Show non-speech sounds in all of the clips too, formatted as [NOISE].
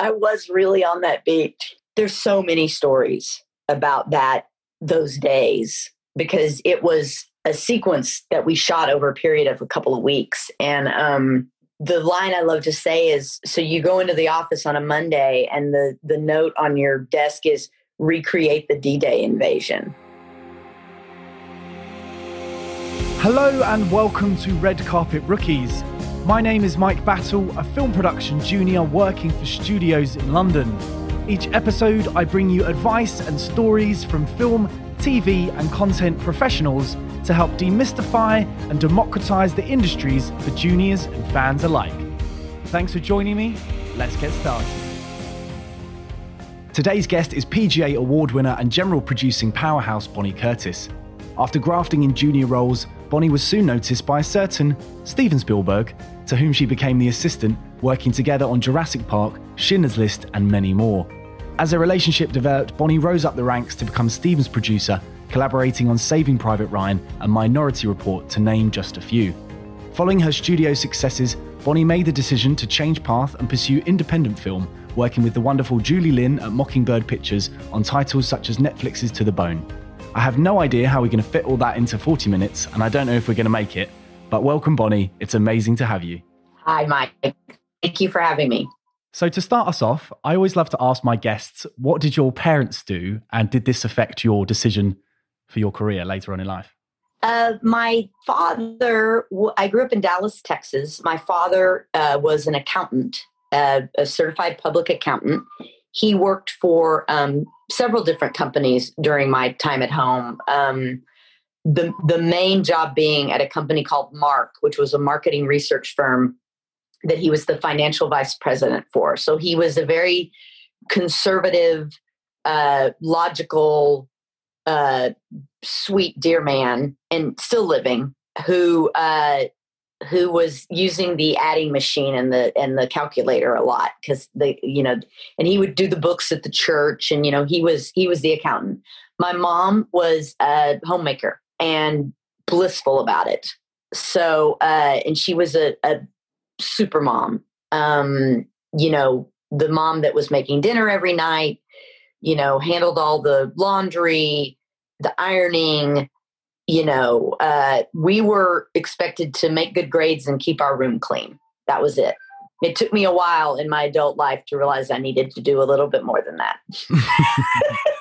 I was really on that beach. There's so many stories about that those days because it was a sequence that we shot over a period of a couple of weeks. And um, the line I love to say is so you go into the office on a Monday and the, the note on your desk is recreate the D Day invasion. Hello and welcome to Red Carpet Rookies. My name is Mike Battle, a film production junior working for studios in London. Each episode, I bring you advice and stories from film, TV, and content professionals to help demystify and democratize the industries for juniors and fans alike. Thanks for joining me. Let's get started. Today's guest is PGA award winner and general producing powerhouse Bonnie Curtis. After grafting in junior roles, Bonnie was soon noticed by a certain Steven Spielberg, to whom she became the assistant, working together on Jurassic Park, Schindler's List, and many more. As their relationship developed, Bonnie rose up the ranks to become Steven's producer, collaborating on Saving Private Ryan and Minority Report, to name just a few. Following her studio successes, Bonnie made the decision to change path and pursue independent film, working with the wonderful Julie Lynn at Mockingbird Pictures on titles such as Netflix's To the Bone. I have no idea how we're going to fit all that into 40 minutes, and I don't know if we're going to make it, but welcome, Bonnie. It's amazing to have you. Hi, Mike. Thank you for having me. So, to start us off, I always love to ask my guests, what did your parents do, and did this affect your decision for your career later on in life? Uh, my father, I grew up in Dallas, Texas. My father uh, was an accountant, uh, a certified public accountant. He worked for um, several different companies during my time at home. Um, the the main job being at a company called Mark, which was a marketing research firm that he was the financial vice president for. So he was a very conservative, uh, logical, uh, sweet, dear man, and still living, who uh, who was using the adding machine and the and the calculator a lot because the you know, and he would do the books at the church, and you know, he was he was the accountant. My mom was a homemaker and blissful about it. So, uh, and she was a, a super mom. Um, you know, the mom that was making dinner every night, you know, handled all the laundry, the ironing, you know, uh, we were expected to make good grades and keep our room clean. That was it. It took me a while in my adult life to realize I needed to do a little bit more than that. [LAUGHS] [LAUGHS]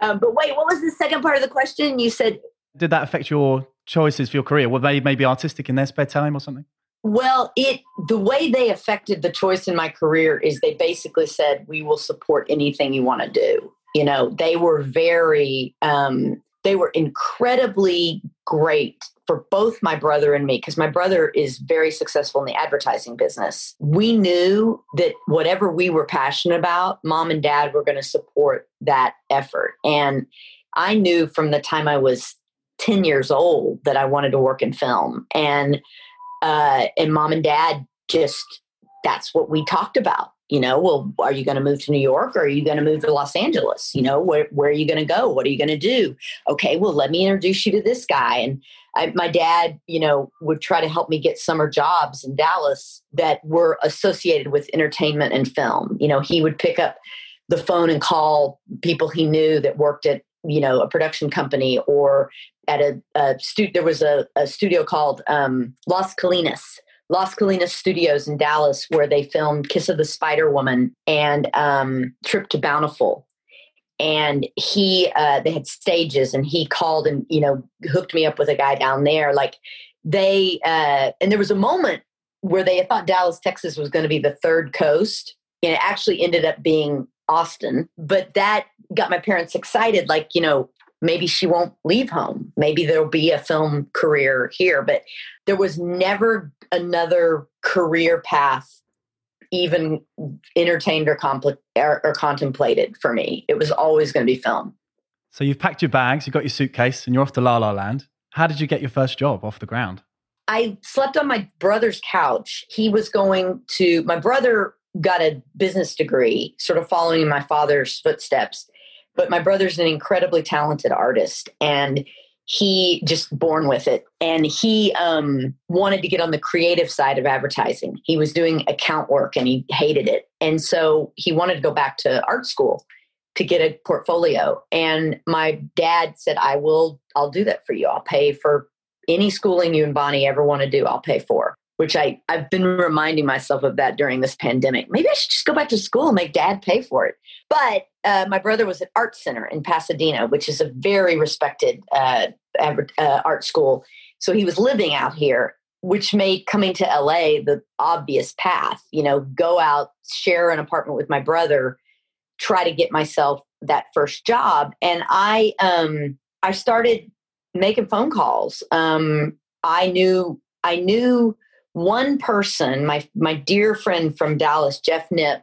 um, but wait, what was the second part of the question? You said, Did that affect your choices for your career? Were they maybe artistic in their spare time or something? Well, it the way they affected the choice in my career is they basically said we will support anything you want to do. You know, they were very um, they were incredibly great for both my brother and me because my brother is very successful in the advertising business. We knew that whatever we were passionate about, mom and dad were going to support that effort. And I knew from the time I was 10 years old that I wanted to work in film. And uh, and mom and dad just that's what we talked about you know well are you going to move to new york or are you going to move to los angeles you know where, where are you going to go what are you going to do okay well let me introduce you to this guy and I, my dad you know would try to help me get summer jobs in dallas that were associated with entertainment and film you know he would pick up the phone and call people he knew that worked at you know a production company or at a, a there was a, a studio called um, Las Colinas Los Colinas Studios in Dallas, where they filmed Kiss of the Spider Woman and um, Trip to Bountiful. And he, uh, they had stages, and he called and you know hooked me up with a guy down there. Like they, uh, and there was a moment where they thought Dallas, Texas, was going to be the third coast, and it actually ended up being Austin. But that got my parents excited. Like you know, maybe she won't leave home. Maybe there'll be a film career here. But there was never another career path even entertained or, or, or contemplated for me. It was always going to be film. So you've packed your bags, you've got your suitcase, and you're off to La La Land. How did you get your first job off the ground? I slept on my brother's couch. He was going to, my brother got a business degree, sort of following in my father's footsteps but my brother's an incredibly talented artist and he just born with it. And he um, wanted to get on the creative side of advertising. He was doing account work and he hated it. And so he wanted to go back to art school to get a portfolio. And my dad said i will i'll do that for you. I'll pay for any schooling you and bonnie ever want to do i'll pay for. Which I, I've been reminding myself of that during this pandemic. Maybe I should just go back to school and make dad pay for it. But uh, my brother was at Art Center in Pasadena, which is a very respected uh, uh, art school. So he was living out here, which made coming to LA the obvious path. You know, go out, share an apartment with my brother, try to get myself that first job. And I, um, I started making phone calls. Um, I knew, I knew one person, my my dear friend from Dallas, Jeff Nip,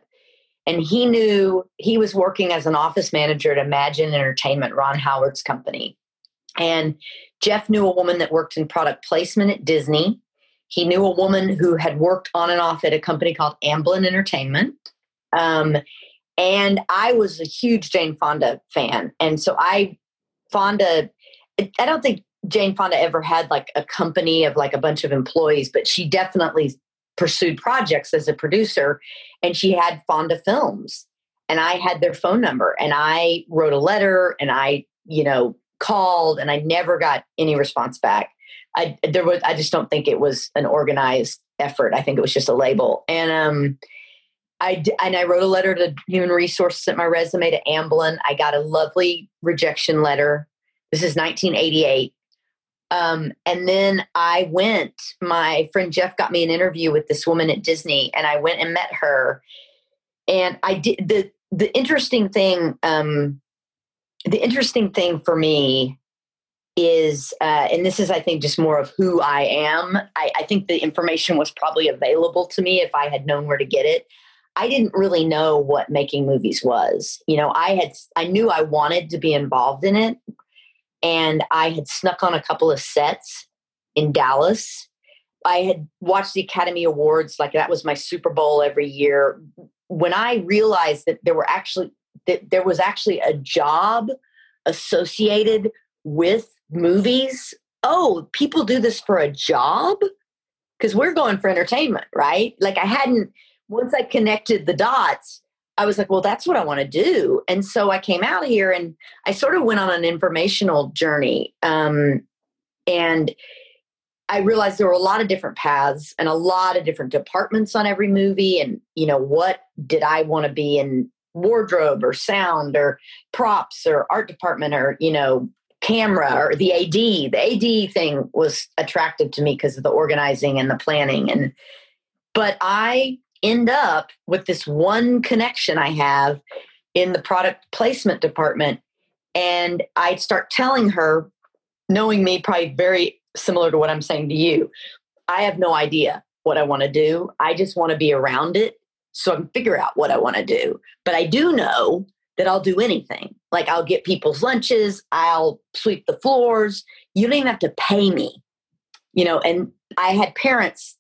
and he knew he was working as an office manager at Imagine Entertainment, Ron Howard's company. And Jeff knew a woman that worked in product placement at Disney. He knew a woman who had worked on and off at a company called Amblin Entertainment. Um, and I was a huge Jane Fonda fan. And so I, Fonda, I don't think Jane Fonda ever had like a company of like a bunch of employees, but she definitely pursued projects as a producer and she had Fonda Films. And I had their phone number and I wrote a letter and I, you know, called and I never got any response back. I there was I just don't think it was an organized effort. I think it was just a label. And um I and I wrote a letter to Human Resources, sent my resume to Amblin. I got a lovely rejection letter. This is 1988. Um, and then I went, my friend Jeff got me an interview with this woman at Disney, and I went and met her. And I did the the interesting thing, um, the interesting thing for me is, uh, and this is, I think, just more of who I am. I, I think the information was probably available to me if I had known where to get it. I didn't really know what making movies was. You know, I had, I knew I wanted to be involved in it, and I had snuck on a couple of sets in Dallas. I had watched the Academy Awards, like that was my Super Bowl every year. When I realized that there were actually that there was actually a job associated with movies. Oh, people do this for a job? Because we're going for entertainment, right? Like I hadn't once I connected the dots, I was like, well, that's what I want to do. And so I came out here and I sort of went on an informational journey. Um, and I realized there were a lot of different paths and a lot of different departments on every movie. And, you know, what did I want to be in wardrobe or sound or props or art department or, you know, camera or the AD? The AD thing was attractive to me because of the organizing and the planning. And, but I end up with this one connection I have in the product placement department. And I'd start telling her, knowing me, probably very similar to what I'm saying to you. I have no idea what I want to do. I just want to be around it so I can figure out what I want to do. But I do know that I'll do anything. Like I'll get people's lunches, I'll sweep the floors. You don't even have to pay me. You know, and I had parents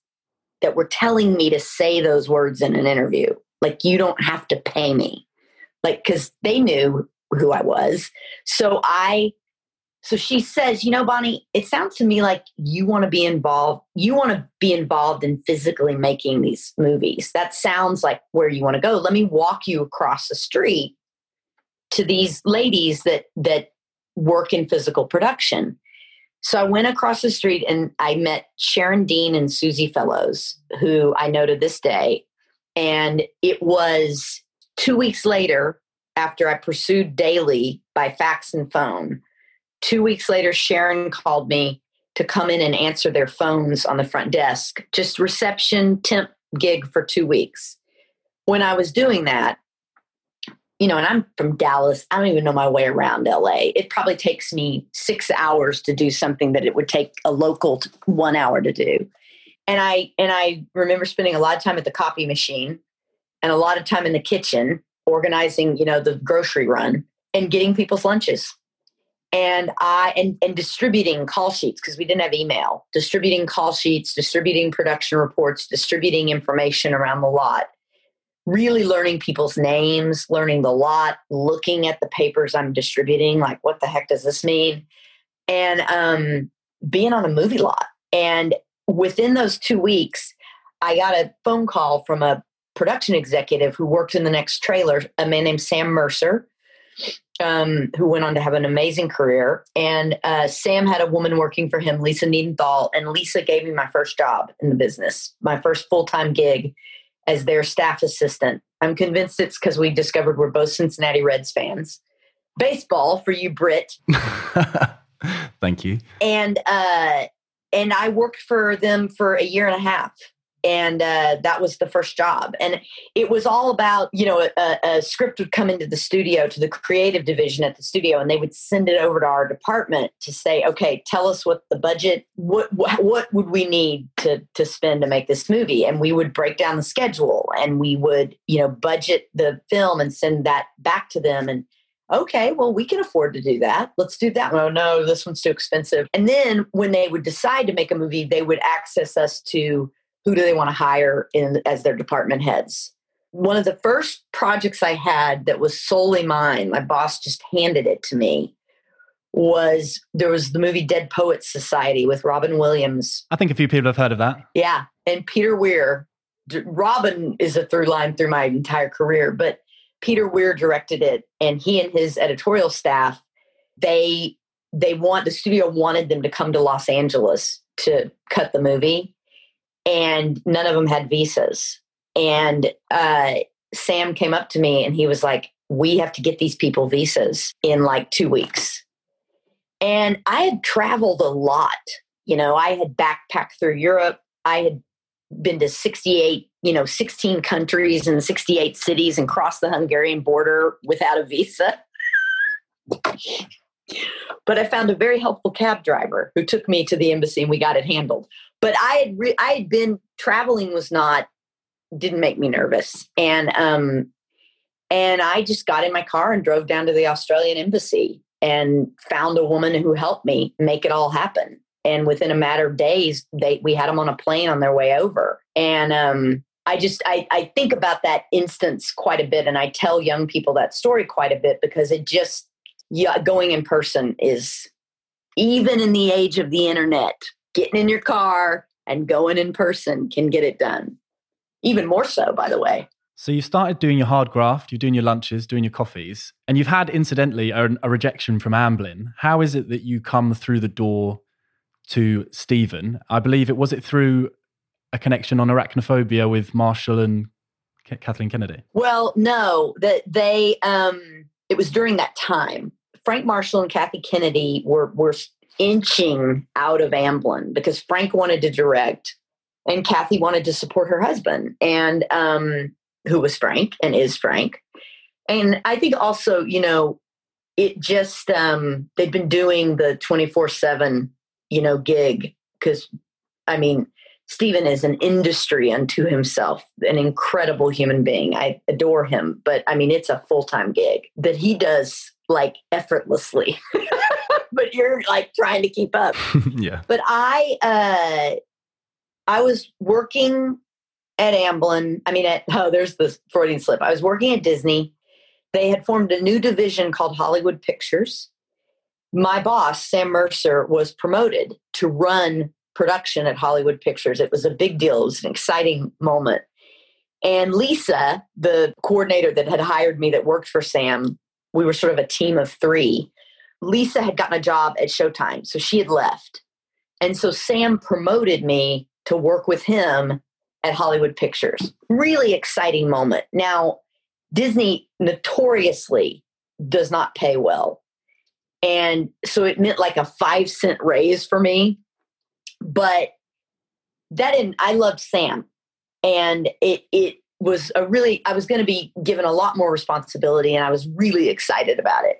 that were telling me to say those words in an interview. Like, you don't have to pay me. Like, because they knew who I was. So I, so she says, you know, Bonnie, it sounds to me like you want to be involved. You want to be involved in physically making these movies. That sounds like where you want to go. Let me walk you across the street to these ladies that, that work in physical production. So I went across the street and I met Sharon Dean and Susie Fellows, who I know to this day. And it was two weeks later, after I pursued daily by fax and phone, two weeks later, Sharon called me to come in and answer their phones on the front desk, just reception temp gig for two weeks. When I was doing that, you know, and I'm from Dallas. I don't even know my way around LA. It probably takes me six hours to do something that it would take a local one hour to do. And I and I remember spending a lot of time at the copy machine and a lot of time in the kitchen organizing, you know, the grocery run and getting people's lunches. And I and, and distributing call sheets because we didn't have email, distributing call sheets, distributing production reports, distributing information around the lot really learning people's names, learning the lot, looking at the papers I'm distributing, like what the heck does this mean? and um, being on a movie lot. And within those two weeks, I got a phone call from a production executive who worked in the next trailer, a man named Sam Mercer, um, who went on to have an amazing career. And uh, Sam had a woman working for him, Lisa Niedenthal, and Lisa gave me my first job in the business, my first full time gig as their staff assistant. I'm convinced it's because we discovered we're both Cincinnati Reds fans. Baseball for you, Brit. [LAUGHS] Thank you. And uh, and I worked for them for a year and a half and uh, that was the first job and it was all about you know a, a, script would come into the studio to the creative division at the studio and they would send it over to our department to say okay tell us what the budget what what, what would we need to to spend to make this movie and we would break down the schedule and we would you know budget the film and send that back to them and okay, well, we can afford to do that. Let's do that. Oh, no, this one's too expensive. And then when they would decide to make a movie, they would access us to who do they want to hire in as their department heads. One of the first projects I had that was solely mine, my boss just handed it to me, was there was the movie Dead Poets Society with Robin Williams. I think a few people have heard of that. Yeah. And Peter Weir. Robin is a through line through my entire career, but Peter Weir directed it, and he and his editorial staff, they they want the studio wanted them to come to Los Angeles to cut the movie, and none of them had visas. And uh, Sam came up to me and he was like, "We have to get these people visas in like two weeks." And I had traveled a lot. You know, I had backpacked through Europe. I had been to 68 you know 16 countries and 68 cities and crossed the hungarian border without a visa but i found a very helpful cab driver who took me to the embassy and we got it handled but i had re- i had been traveling was not didn't make me nervous. And um and i just got in my car and drove down to the australian embassy and found a woman who helped me make it all happen. And within a matter of days they we had them on a plane on their way over. And um, i just I, I think about that instance quite a bit and i tell young people that story quite a bit because it just yeah going in person is even in the age of the internet getting in your car and going in person can get it done even more so by the way so you started doing your hard graft, you're doing your lunches, doing your coffees, and you've had, incidentally, a, a, rejection from Amblin. How is it that you come through the door to Steven. I believe it was it through a connection on arachnophobia with Marshall and Kathleen Kennedy. Well, no, that they um it was during that time. Frank Marshall and Kathy Kennedy were were inching out of Amblin because Frank wanted to direct and Kathy wanted to support her husband and um who was Frank and is Frank. And I think also, you know, it just um they've been doing the 24/7 you know, gig because I mean, Steven is an industry unto himself, an incredible human being. I adore him, but I mean, it's a full time gig that he does like effortlessly. [LAUGHS] but you're like trying to keep up. [LAUGHS] yeah. But I, uh, I was working at Amblin. I mean, at, oh, there's the Freudian slip. I was working at Disney. They had formed a new division called Hollywood Pictures my boss, Sam Mercer, was promoted to run production at Hollywood Pictures. It was a big deal, it was an exciting moment. And Lisa, the coordinator that had hired me that worked for Sam, we were sort of a team of three. Lisa had gotten a job at Showtime, so she had left. And so Sam promoted me to work with him at Hollywood Pictures. Really exciting moment. Now, Disney notoriously does not pay well. And so it meant like a five cent raise for me. But that didn't, I loved Sam. And it, it was a really, I was going to be given a lot more responsibility and I was really excited about it.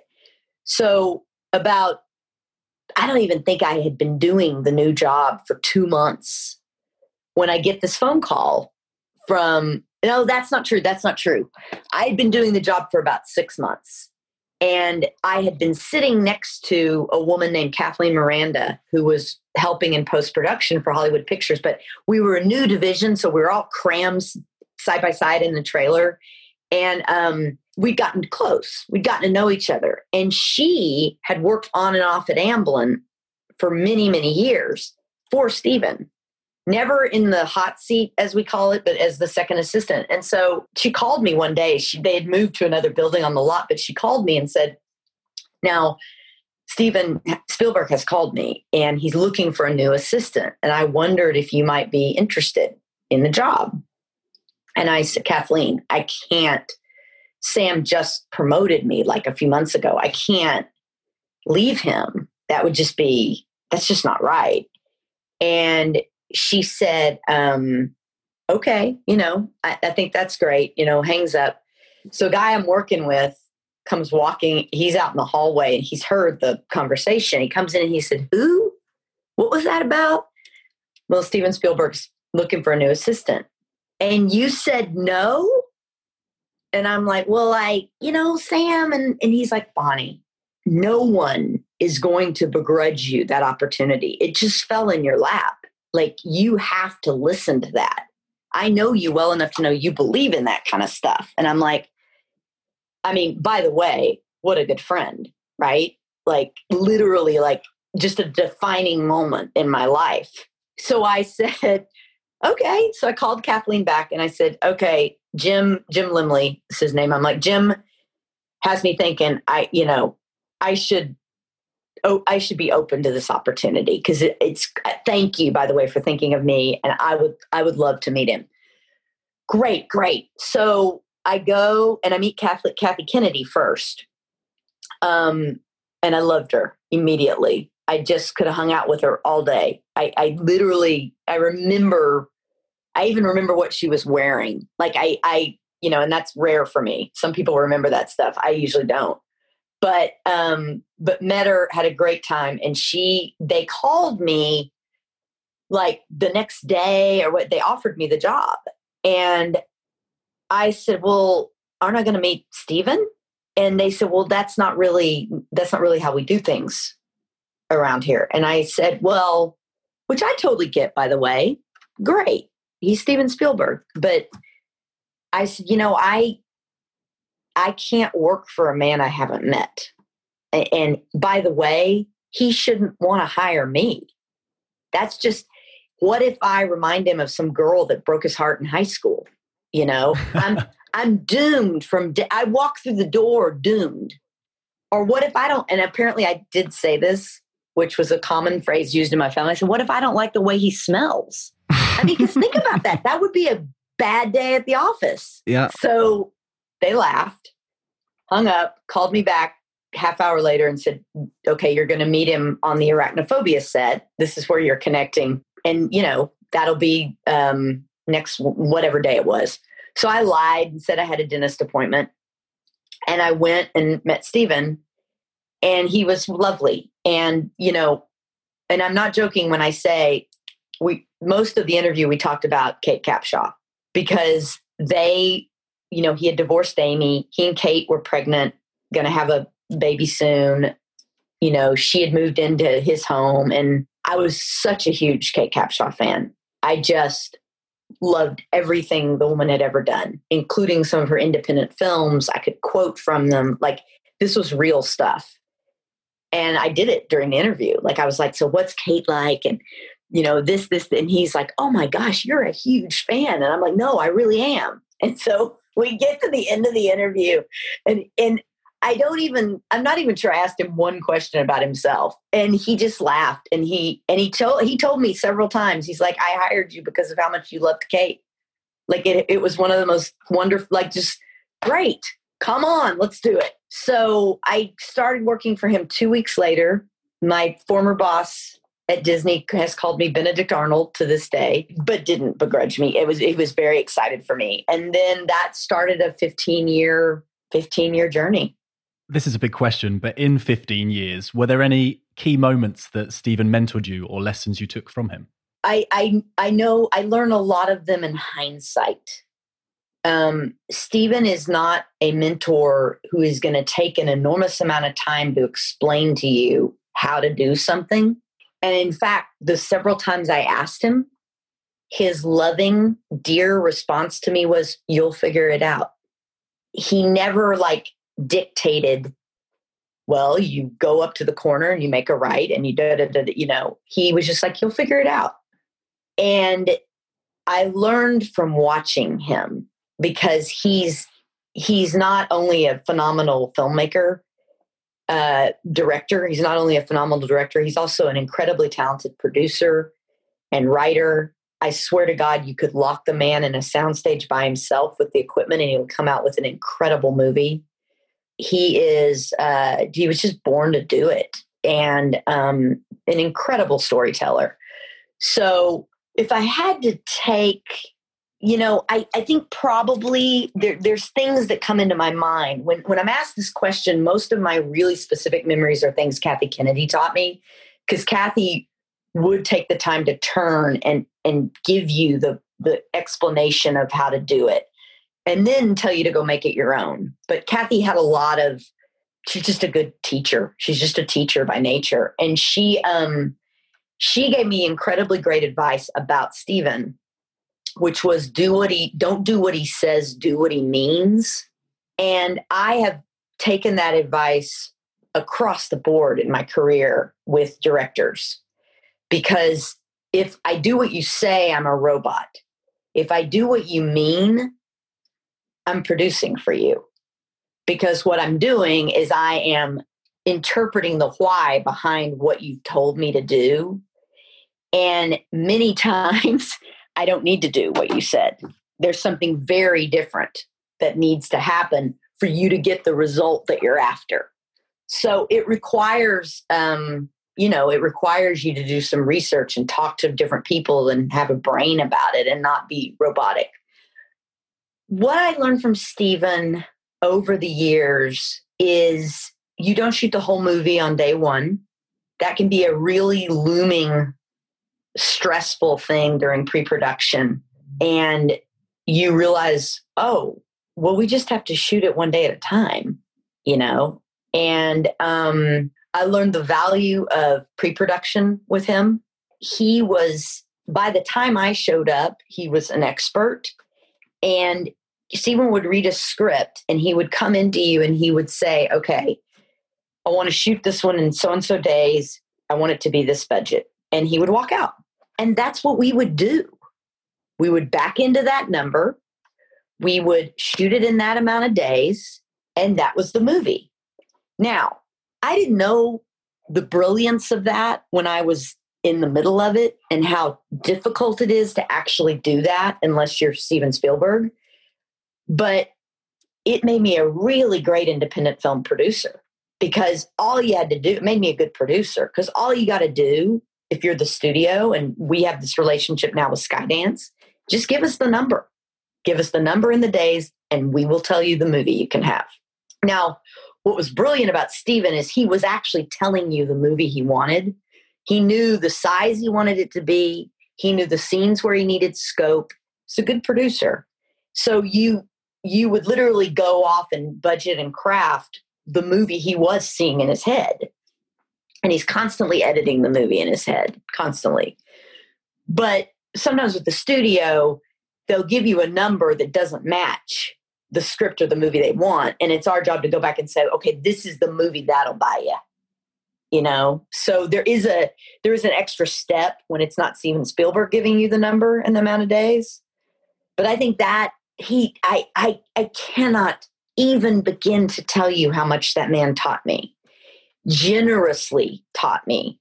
So about, I don't even think I had been doing the new job for two months when I get this phone call from, no, that's not true. That's not true. I had been doing the job for about six months and I had been sitting next to a woman named Kathleen Miranda, who was helping in post production for Hollywood Pictures. But we were a new division, so we were all crams side by side in the trailer. And um, we'd gotten close, we'd gotten to know each other. And she had worked on and off at Amblin for many, many years for Steven. Never in the hot seat, as we call it, but as the second assistant. And so she called me one day. She, they had moved to another building on the lot, but she called me and said, Now, Steven Spielberg has called me and he's looking for a new assistant. And I wondered if you might be interested in the job. And I said, Kathleen, I can't. Sam just promoted me like a few months ago. I can't leave him. That would just be, that's just not right. And she said, um, okay, you know, I, I think that's great, you know, hangs up. So, a guy I'm working with comes walking, he's out in the hallway and he's heard the conversation. He comes in and he said, Who? What was that about? Well, Steven Spielberg's looking for a new assistant. And you said no? And I'm like, Well, I, you know, Sam. And, and he's like, Bonnie, no one is going to begrudge you that opportunity. It just fell in your lap. Like you have to listen to that. I know you well enough to know you believe in that kind of stuff. And I'm like, I mean, by the way, what a good friend, right? Like literally like just a defining moment in my life. So I [LAUGHS] said, okay. So I called Kathleen back and I said, okay, Jim, Jim Limley is his name. I'm like, Jim has me thinking I, you know, I should oh, I should be open to this opportunity because it, it's thank you by the way for thinking of me and I would I would love to meet him. Great, great. So I go and I meet Catholic Kathy Kennedy first. Um, and I loved her immediately. I just could have hung out with her all day. I, I literally I remember I even remember what she was wearing. Like I I you know, and that's rare for me. Some people remember that stuff. I usually don't but um but met her had a great time and she they called me like the next day or what they offered me the job and i said well aren't i going to meet Steven? and they said well that's not really that's not really how we do things around here and i said well which i totally get by the way great he's steven spielberg but i said you know i I can't work for a man I haven't met. And by the way, he shouldn't want to hire me. That's just what if I remind him of some girl that broke his heart in high school? You know, I'm [LAUGHS] I'm doomed from I walk through the door doomed. Or what if I don't and apparently I did say this, which was a common phrase used in my family. I said, what if I don't like the way he smells? I mean, because think about that. That would be a bad day at the office. Yeah. So they laughed, hung up, called me back half hour later and said, okay, you're going to meet him on the arachnophobia set. This is where you're connecting. And, you know, that'll be um, next, whatever day it was. So I lied and said I had a dentist appointment. And I went and met Steven, and he was lovely. And, you know, and I'm not joking when I say we, most of the interview, we talked about Kate Capshaw because they you know, he had divorced Amy. He and Kate were pregnant, to have a baby soon. You know, she had moved into his home, and I was such a huge Kate Capshaw fan. I just loved everything the woman had ever done, including some of her independent films. I could quote from them. Like, this was real stuff. And I did it during the interview. Like, I was like, So, what's Kate like? And, you know, this, this, and he's like, Oh my gosh, you're a huge fan. And I'm like, No, I really am. [LAUGHS] And so we get to the end of the interview and and I don't even I'm not even sure I asked him one question about himself. And he just laughed and he and he told he told me several times, he's like, I hired you because of how much you loved Kate. Like it it was one of the most wonderful like just great. Come on, let's do it. So I started working for him two weeks later. My former boss at Disney has called me Benedict Arnold to this day, but didn't begrudge me. It was it was very excited for me. And then that started a 15 year 15 year journey. This is a big question, but in 15 years, were there any key moments that Steven mentored you or lessons you took from him? I I I know I learn a lot of them in hindsight. Um, Steven is not a mentor who is going to take an enormous amount of time to explain to you how to do something and in fact, the several times I asked him, his loving, dear response to me was, You'll figure it out. He never like dictated well, you go up to the corner and you make a right and you da da da, you know, he was just like, you'll figure it out. And I learned from watching him because he's he's not only a phenomenal filmmaker, uh, director. He's not only a phenomenal director, he's also an incredibly talented producer and writer. I swear to God, you could lock the man in a soundstage by himself with the equipment and he would come out with an incredible movie. He is, uh, he was just born to do it and um, an incredible storyteller. So if I had to take you know, I, I think probably there, there's things that come into my mind. When, when I'm asked this question, most of my really specific memories are things Kathy Kennedy taught me, because Kathy would take the time to turn and, and give you the, the explanation of how to do it and then tell you to go make it your own. But Kathy had a lot of, she's just a good teacher. She's just a teacher by nature. And she, um, she gave me incredibly great advice about Steven which was do what he don't do what he says, do what he means. And I have taken that advice across the board in my career with directors because if I do what you say, I'm a robot. If I do what you mean, I'm producing for you. Because what I'm doing is I am interpreting the why behind what you told me to do. And many [LAUGHS] times I don't need to do what you said. There's something very different that needs to happen for you to get the result that you're after. So it requires, um, you know, it requires you to do some research and talk to different people and have a brain about it and not be robotic. What I learned from Steven over the years is you don't shoot the whole movie on day one. That can be a really looming stressful thing during pre-production. And you realize oh well we just have to shoot it one day at a time you know? And um, i learned the value of pre-production with him. He was by the time i showed up he was an expert. And Steven would read a script and he would come into you and he would say okay i want to shoot this one in so and so days. I want it to be this budget. And he would walk out and that's what we would do. We would back into that number, we would shoot it in that amount of days, and that was the movie. Now, I didn't know the brilliance of that when I was in the middle of it and how difficult it is to actually do that unless you're Steven Spielberg. But it made me a really great independent film producer because all you had to do, it made me a good producer because all you got to do if you're the studio and we have this relationship now with Skydance, just give us the number. Give us the number and the days, and we will tell you the movie you can have. Now, what was brilliant about Steven is he was actually telling you the movie he wanted. He knew the size he wanted it to be, he knew the scenes where he needed scope. He's a good producer. So you you would literally go off and budget and craft the movie he was seeing in his head and he's constantly editing the movie in his head constantly. But sometimes with the studio they'll give you a number that doesn't match the script or the movie they want and it's our job to go back and say okay this is the movie that'll buy you you know? So there is a there is an extra step when it's not steven spielberg giving you the number and the amount of days. But i think that he i i i cannot even begin to tell you how much that man taught me generously taught me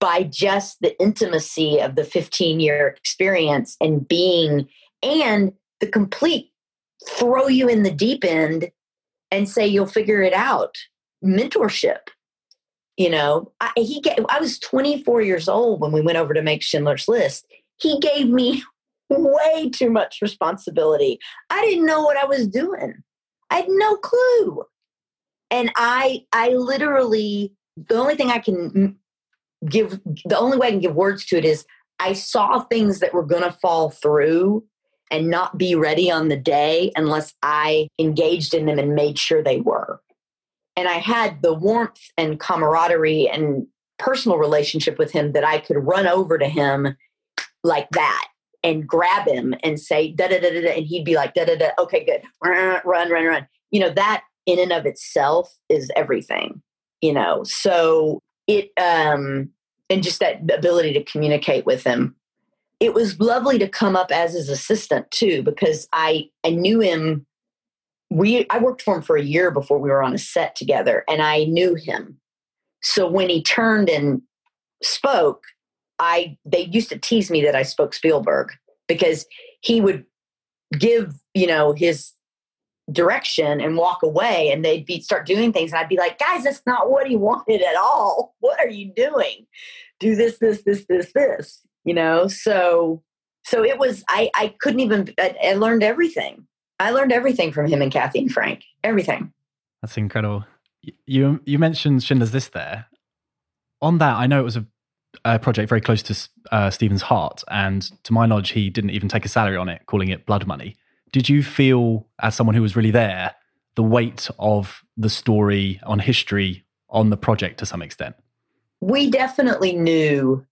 by just the intimacy of the 15 year experience and being and the complete throw you in the deep end and say you'll figure it out. Mentorship you know? I, he I was 24 years old when we went over to make schindler's list. He gave me way too much responsibility. I didn't know what i was doing. I had no clue and i i literally the only thing i can give the only way i can give words to it is i saw things that were going to fall through and not be ready on the day unless i engaged in them and made sure they were and i had the warmth and camaraderie and personal relationship with him that i could run over to him like that and grab him and say da da da da, and he'd be like da da da. Okay, good. Run, run, run. You know that in and of itself is everything, you know. So it um and just that ability to communicate with him. It was lovely to come up as his assistant too, because I I knew him. We I worked for him for a year before we were on a set together, and I knew him. So when he turned and spoke, I they used to tease me that I spoke Spielberg because he would give you know his direction and walk away and they'd be start doing things and I'd be like guys that's not what he [LAUGHS] wanted at all. What are you doing? Do this this this this this you know? So so it was I I couldn't even I, I learned everything. I learned everything from him and Kathy and Frank. Everything. That's incredible. You you mentioned Schindler's List there. On that I know it was a a project very close to uh, Steven's heart, and to my knowledge, he didn't even take a salary on it, calling it blood money. Did you feel, as someone who was really there, the weight of the story on history on the project to some extent? We definitely knew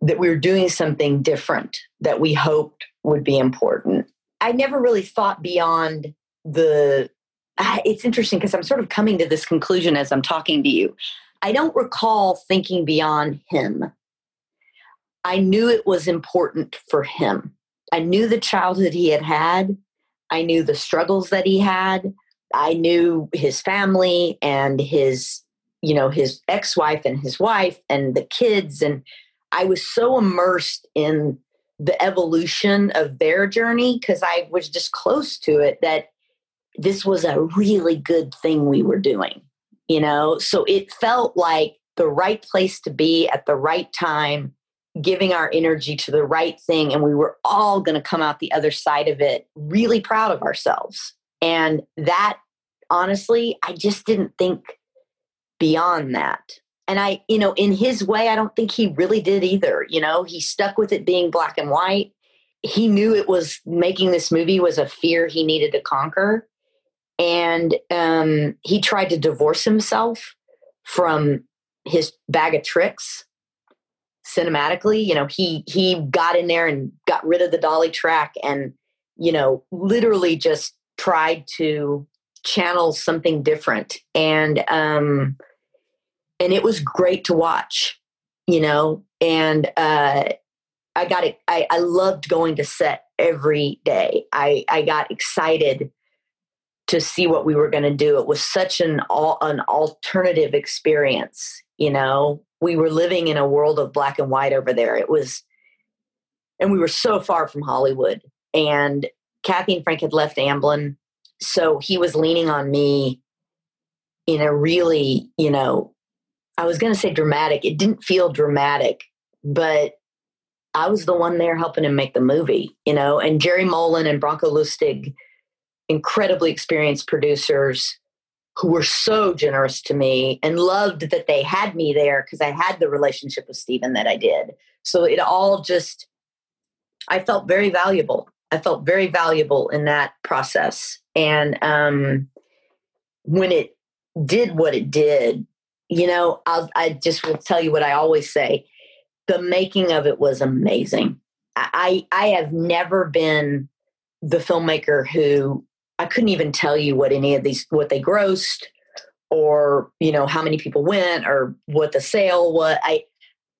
that we were doing something different that we hoped would be important. I never really thought beyond the. Ah, it's interesting because I'm sort of coming to this conclusion as I'm talking to you. I don't recall thinking beyond him. I knew it was important for him. I knew the childhood he had had. I knew the struggles that he had. I knew his family and his, you know, his ex wife and his wife and the kids. And I was so immersed in the evolution of their journey because I was just close to it that this was a really good thing we were doing you know so it felt like the right place to be at the right time giving our energy to the right thing and we were all going to come out the other side of it really proud of ourselves. And that honestly i just didn't think beyond that. And i you know in his way i don't think he really did either you know? He stuck with it being black and white. He knew it was making this movie was a fear he needed to conquer. And um, he tried to divorce himself from his bag of tricks cinematically you know he he got in there and got rid of the dolly track and you know literally just tried to channel something different and um and it was great to watch you know and uh i got it i i loved going to set every day i i got excited to see what we were going to do. It was such an all, an alternative experience. You know, we were living in a world of black and white over there. It was, and we were so far from Hollywood. And Kathy and Frank had left Amblin, so he was leaning on me in a really, you know, I was going to say dramatic. It didn't feel dramatic, but I was the one there helping him make the movie, you know. And Jerry Molen and Branko Lustig incredibly experienced producers who were so generous to me and loved that they had me there because I had the relationship with Steven that I did. So it all just, I felt very valuable. I felt very valuable in that process. And um, when it did what it did, you know, I'll, I just will tell you what I always say the making of it was amazing. I, I have never been the filmmaker who I couldn't even tell you what any of these what they grossed or you know how many people went or what the sale was. I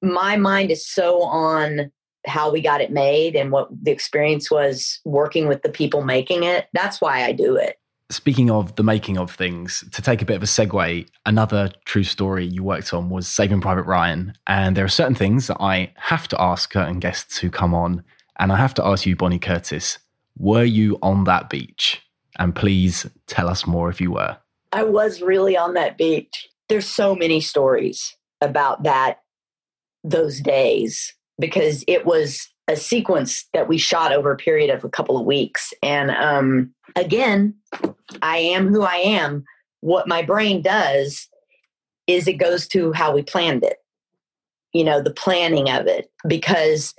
my mind is so on how we got it made and what the experience was working with the people making it. That's why I do it. Speaking of the making of things, to take a bit of a segue, another true story you worked on was Saving Private Ryan. And there are certain things that I have to ask certain guests who come on. And I have to ask you, Bonnie Curtis, were you on that beach? And please tell us more if you were. I was really on that beach. There's so many stories about that, those days, because it was a sequence that we shot over a period of a couple of weeks. And um, again, I am who I am. What my brain does is it goes to how we planned it, you know, the planning of it, because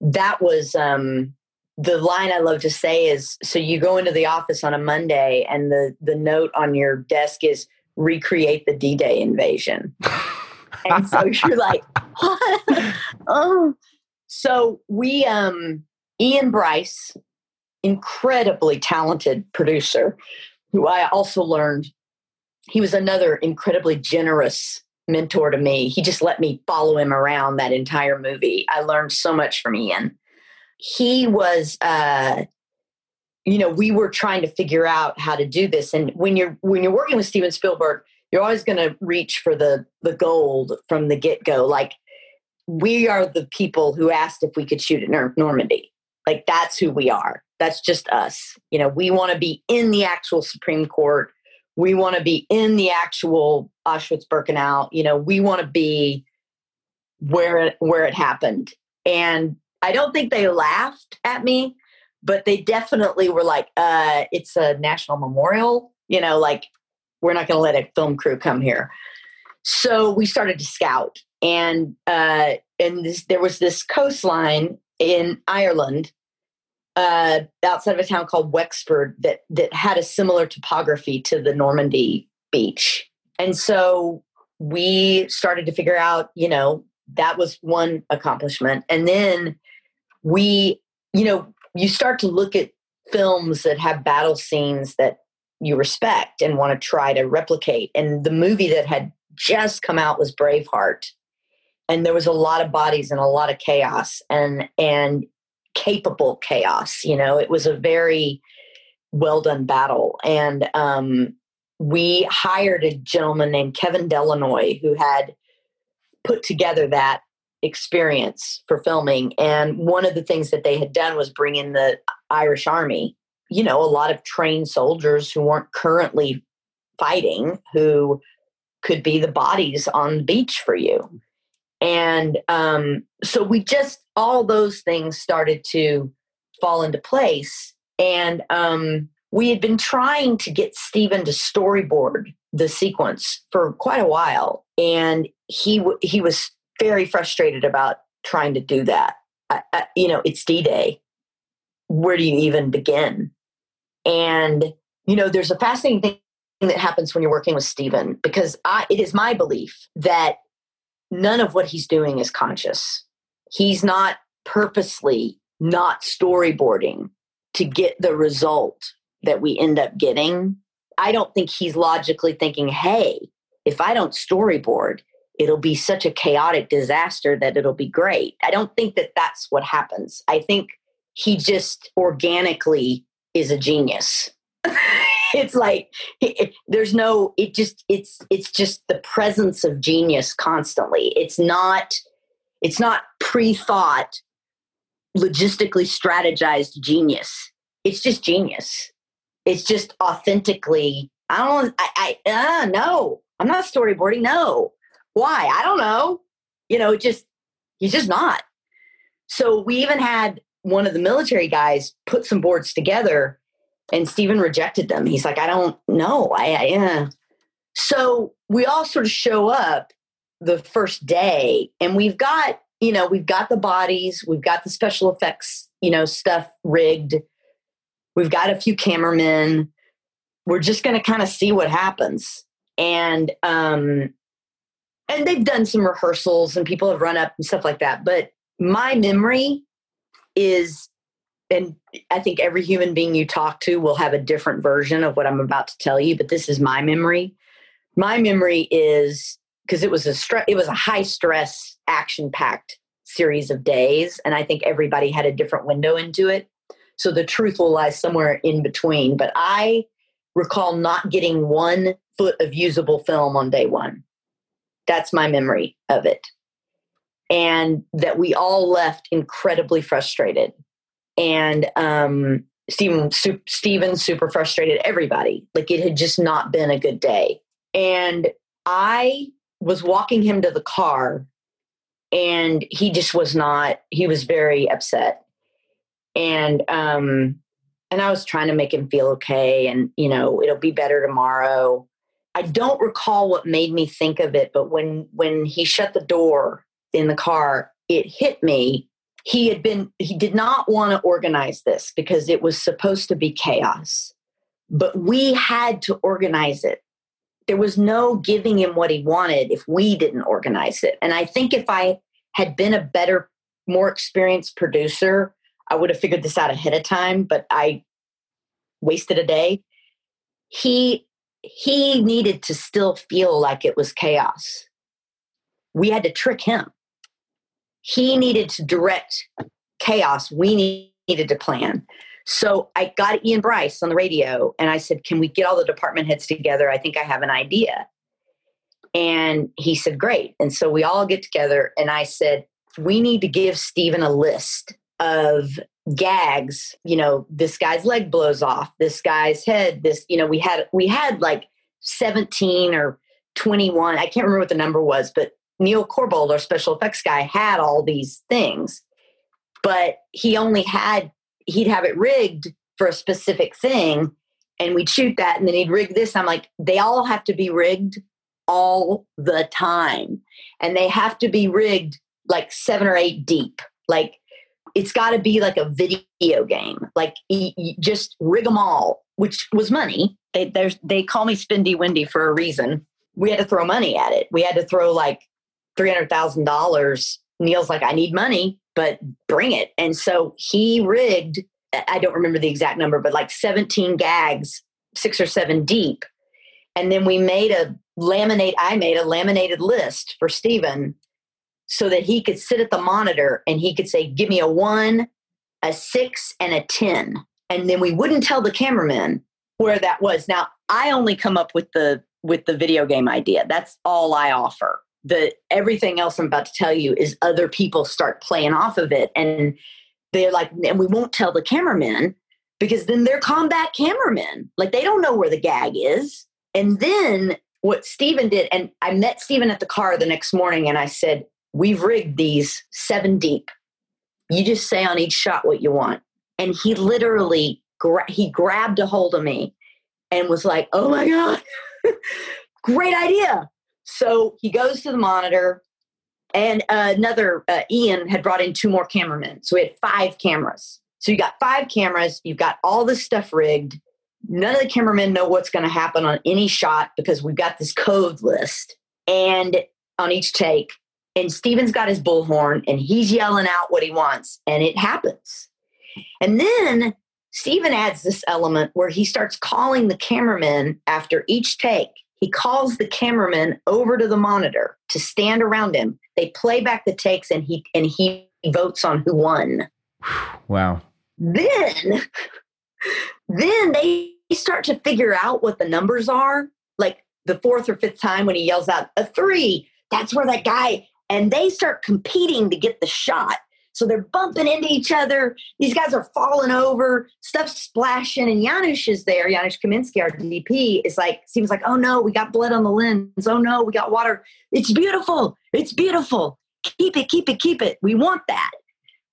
that was um, the line I love to say is so you go into the office on a Monday and the the note on your desk is recreate the D-Day invasion. and so [LAUGHS] you're like, oh. So we um Ian Bryce, incredibly talented producer, who I also learned he was another incredibly generous mentor to me. He just let me follow him around that entire movie. I learned so much from Ian. He was uh you know, we were trying to figure out how to do this and when you're when you're working with Steven Spielberg, you're always going to reach for the the gold from the get-go. Like we are the people who asked if we could shoot at Normandy. Like that's who we are. That's just us. You know, we want to be in the actual Supreme Court. We want to be in the actual Auschwitz Birkenau. You know, we want to be where it, where it happened. And I don't think they laughed at me, but they definitely were like, uh, it's a national memorial. You know, like we're not going to let a film crew come here. So we started to scout, and uh, and this, there was this coastline in Ireland uh, outside of a town called Wexford that that had a similar topography to the Normandy beach. And so we started to figure out, you know, that was one accomplishment. And then we, you know, you start to look at films that have battle scenes that you respect and want to try to replicate. And the movie that had just come out was Braveheart. And there was a lot of bodies and a lot of chaos. And and capable chaos. You know, it was a very well done battle. And um, we hired a gentleman named Kevin De La Noy who had put together that experience for filming. And one of the things that they had done was bring in the Irish Army, you know, a lot of trained soldiers who weren't currently fighting, who could be the bodies on the beach for you. And um, so we just, all those things started to fall into place. And um, we had been trying to get Steven to storyboard the sequence for quite a while. And he, he was very frustrated about trying to do that. I, I, you know, it's D Day. Where do you even begin? And, you know, there's a fascinating thing that happens when you're working with Steven because I, it is my belief that none of what he's doing is conscious. He's not purposely not storyboarding to get the result that we end up getting. I don't think he's logically thinking, hey, if I don't storyboard, it'll be such a chaotic disaster that it'll be great. I don't think that that's what happens. I think he just organically is a genius. [LAUGHS] it's like it, there's no it just it's it's just the presence of genius constantly it's not it's not pre-thought logistically strategized genius it's just genius it's just authentically i don't i i uh, no i'm not storyboarding no why i don't know you know just he's just not so we even had one of the military guys put some boards together and Steven rejected them. He's like, I don't know. I, I uh. so we all sort of show up the first day, and we've got you know we've got the bodies, we've got the special effects, you know, stuff rigged. We've got a few cameramen. We're just going to kind of see what happens, and um, and they've done some rehearsals, and people have run up and stuff like that. But my memory is and I think every human being you talk to will have a different version of what I'm about to tell you, but this is my memory. My memory is because it was a stress it was a high stress action packed series of days and I think everybody had a different window into it. So the truth will lie somewhere in between, but I recall not getting one foot of usable film on day 1. That's my memory of it. And that we all left incredibly frustrated and um, Steven, su- Steven super frustrated everybody. Like it had just not been a good day. And I was walking him to the car and he just was not, he was very upset. And, um, and I was trying to make him feel okay and, you know, it'll be better tomorrow. I don't recall what made me think of it, but when, when he shut the door in the car, it hit me. He had been he did not want to organize this because it was supposed to be chaos but we had to organize it. There was no giving him what he wanted if we didn't organize it. And i think if i had been a better more experienced producer i would have figured this out ahead of time but i wasted a day. He he needed to still feel like it was chaos. We had to trick him. He needed to direct chaos. We needed to plan. So I got Ian Bryce on the radio and I said, Can we get all the department heads together? I think I have an idea. And he said, Great. And so we all get together and I said, We need to give Steven a list of gags you know this guy's leg blows off this guy's head this you know we had we had like 17 or 21 i can't remember what the number was but neil corbould our special effects guy had all these things. But he only had he'd have it rigged for a specific thing and we'd shoot that and then he'd rig this. I'm like they all have to be rigged all the time and they have to be rigged like seven or eight deep. Like it's got to be like a video game. Like just rig them all, which was money. They they call me Spendy Wendy for a reason. We had to throw money at it. We had to throw like three hundred thousand dollars. Neil's like, I need money, but bring it. And so he rigged. I don't remember the exact number, but like seventeen gags, six or seven deep. And then we made a laminate. I made a laminated list for Steven so that he could sit at the monitor and he could say, Give me a one, a six, and a 10. And then we wouldn't tell the cameraman where that was. Now, I only come up with the with the video game idea. That's all I offer. The everything else I'm about to tell you is other people start playing off of it. And they're like, and we won't tell the cameraman because then they're combat cameramen. Like they don't know where the gag is. And then what Steven did, and I met Steven at the car the next morning and I said, we've rigged these seven deep. You just say on each shot what you want. And he literally gra- he grabbed a hold of me and was like, "Oh my god, [LAUGHS] great idea!" So he goes to the monitor, and uh, another uh, Ian had brought in two more cameramen, so we had five cameras. So you got five cameras. You've got all this stuff rigged. None of the cameramen know what's going to happen on any shot because we've got this code list. And on each take, and Steven's got his bullhorn and he's yelling out what he wants and it happens. And then Steven adds this element where he starts calling the cameraman after each take. He calls the cameraman over to the monitor to stand around him. They play back the takes and he and he votes on who won. Wow. Then then they start to figure out what the numbers are. Like the fourth or fifth time when he yells out a three, that's where that guy and they start competing to get the shot. So they're bumping into each other. These guys are falling over, stuff's splashing, and Janusz is there. Janusz Kaminski, our DP, is like, seems like, oh no, we got blood on the lens. Oh no, we got water. It's beautiful. It's beautiful. Keep it, keep it, keep it. We want that.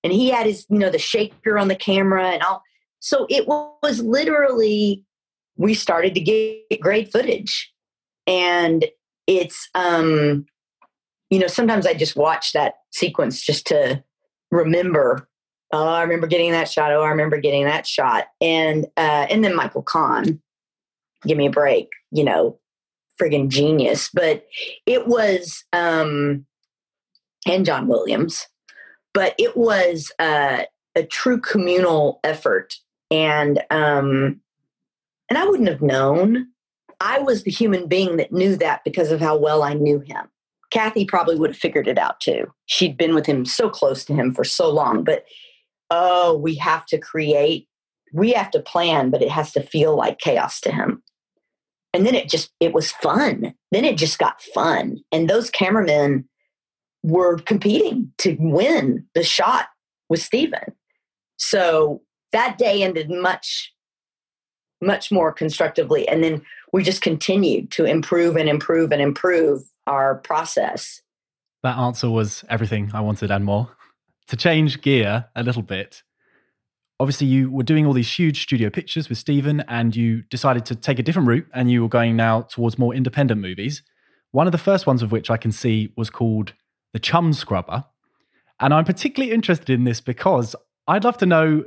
And he had his, you know, the shaker on the camera and all. So it was literally, we started to get great footage. And it's um you know, sometimes I just watch that sequence just to remember. Oh, I remember getting that shot. Oh, I remember getting that shot. And uh, and then Michael Kahn, give me a break. You know, friggin' genius. But it was, um, and John Williams, but it was uh, a true communal effort. And um, and I wouldn't have known. I was the human being that knew that because of how well I knew him. Kathy probably would have figured it out too. She'd been with him so close to him for so long. But oh, we have to create, we have to plan, but it has to feel like chaos to him. And then it just, it was fun. Then it just got fun. And those cameramen were competing to win the shot with Steven. So that day ended much, much more constructively. And then we just continued to improve and improve and improve our process. That answer was everything I wanted and more. To change gear a little bit, obviously you were doing all these huge studio pictures with Steven and you decided to take a different route and you were going now towards more independent movies. One of the first ones of which I can see was called The Chumscrubber. And I'm particularly interested in this because I'd love to know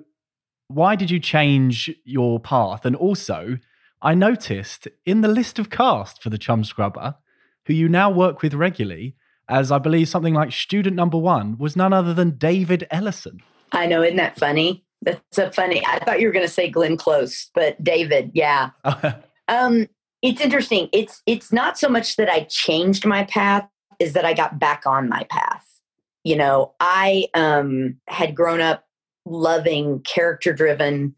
why did you change your path? And also, I noticed in the list of cast for The Chumscrubber, who you now work with regularly, as I believe something like student number one was none other than David Ellison. I know, isn't that funny? That's so funny. I thought you were going to say Glenn Close, but David, yeah. [LAUGHS] um, it's interesting. It's it's not so much that I changed my path, is that I got back on my path. You know, I um, had grown up loving character driven,